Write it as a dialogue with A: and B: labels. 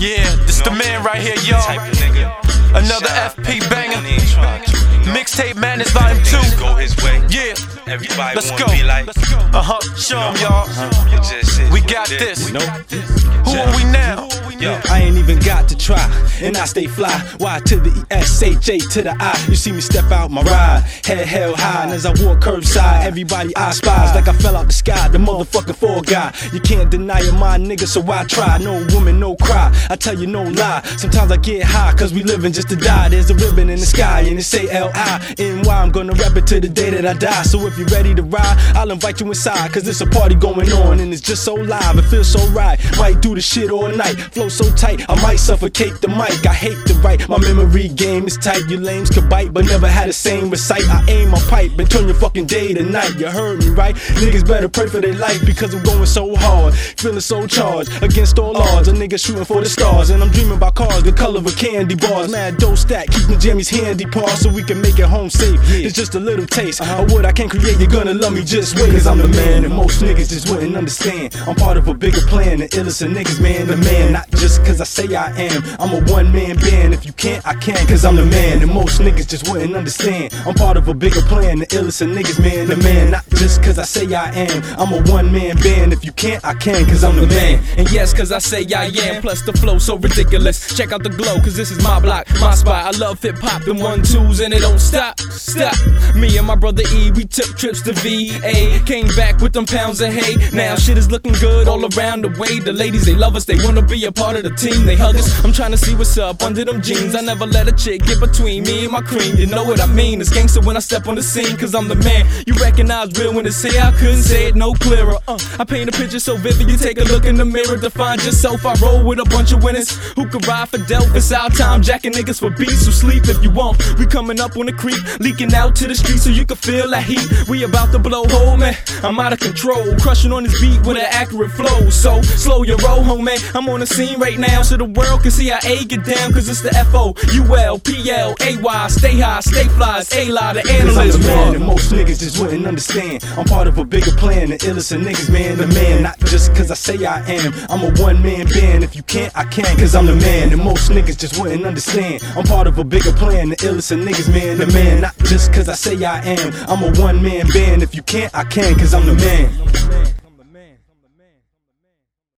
A: Yeah, this the man right here, y'all.
B: Type of nigga.
A: Another FP banger.
B: Money ain't trying to.
A: Mixtape Madness Volume
B: Everybody
A: let's
B: wanna
A: go.
B: be like.
A: Uh huh, show 'em, y'all.
B: It just is
A: We got this.
C: Nope.
A: Who are we now?
B: Yo.
C: I ain't even got to try, and I stay fly. Y to the E S H A to the I. You see me step out my ride, head held high, and as I walk curbside, everybody I spies like I fell out the sky. The motherfucking fall guy. You can't deny it, my nigga, so I try. No woman, no cry. I tell you no lie. Sometimes I get high, cause we living just to die. There's a ribbon in the sky, and it say L I N Y. I'm gonna rap it to the day that I die. So if you're ready to ride, I'll invite you inside, cause it's a party going on, and it's just so live. It feels so right. Might do the shit all night. Flow so tight, I might suffocate the mic. I hate to write. My memory game is tight. You lames could bite, but never had the same recite. I aim my pipe and turn your fucking day to night. You heard me, right? Niggas better pray for their life because I'm going so hard. Feeling so charged against all odds. A nigga shooting for the stars. And I'm dreaming about cars, the color of candy bars. Mad dough stack, keeping Jimmy's handy paws so we can make it home safe. It's just a little taste uh-huh. of what I can create. You're gonna love me just wait. Cause I'm the man, and most niggas just wouldn't understand. I'm part of a bigger plan, the illest of niggas, man. The man, not just cause I say I am. I'm a one man band. If you can't, I can, cause I'm the man. And most niggas just wouldn't understand. I'm part of a bigger plan, the illest of niggas, man. The man, not just cause I say I am. I'm a one man band. If you can't, I can, cause I'm the man.
D: And yes, cause I say I am. Plus the flow so ridiculous. Check out the glow, cause this is my block, my spot. I love hip hop and one twos, and it don't stop. Stop. Me and my brother E, we took trips to VA. Came back with them pounds of hay. Now shit is looking good all around the way. The ladies, they love us, they wanna be a part of the team. They hug us. I'm trying to see what's up under them jeans. I never let a chick get between me and my cream. You know what I mean? It's gangster when I step on the scene, cause I'm the man. You recognize real when it's here. I couldn't say it no clearer. Uh, I paint a picture so vivid, you take a look in the mirror to find yourself. I roll with a bunch of winners who can ride for Delph. Our time, jacking niggas for beats. So sleep if you want. We coming up on the creek, leaking out to the street so you can feel that heat. We about to blow hole, man. I'm out of control, crushing on this beat with an accurate flow. So slow your roll, man. I'm on the scene right now so the world can see how A get down. Cause it's the F O U L P L A Y. Stay high, stay fly, A lot of
C: Cause I'm
D: analysts.
C: the man, and most niggas just wouldn't understand. I'm part of a bigger plan, the illest of niggas, man. The man, not just cause I say I am. I'm a one man band. If you can't, I can, cause I'm the man. And most niggas just wouldn't understand. I'm part of a bigger plan, the illest of niggas, man. The man, not just cause I say I am. I'm a one man band. If you can't, I can, cause I'm the man.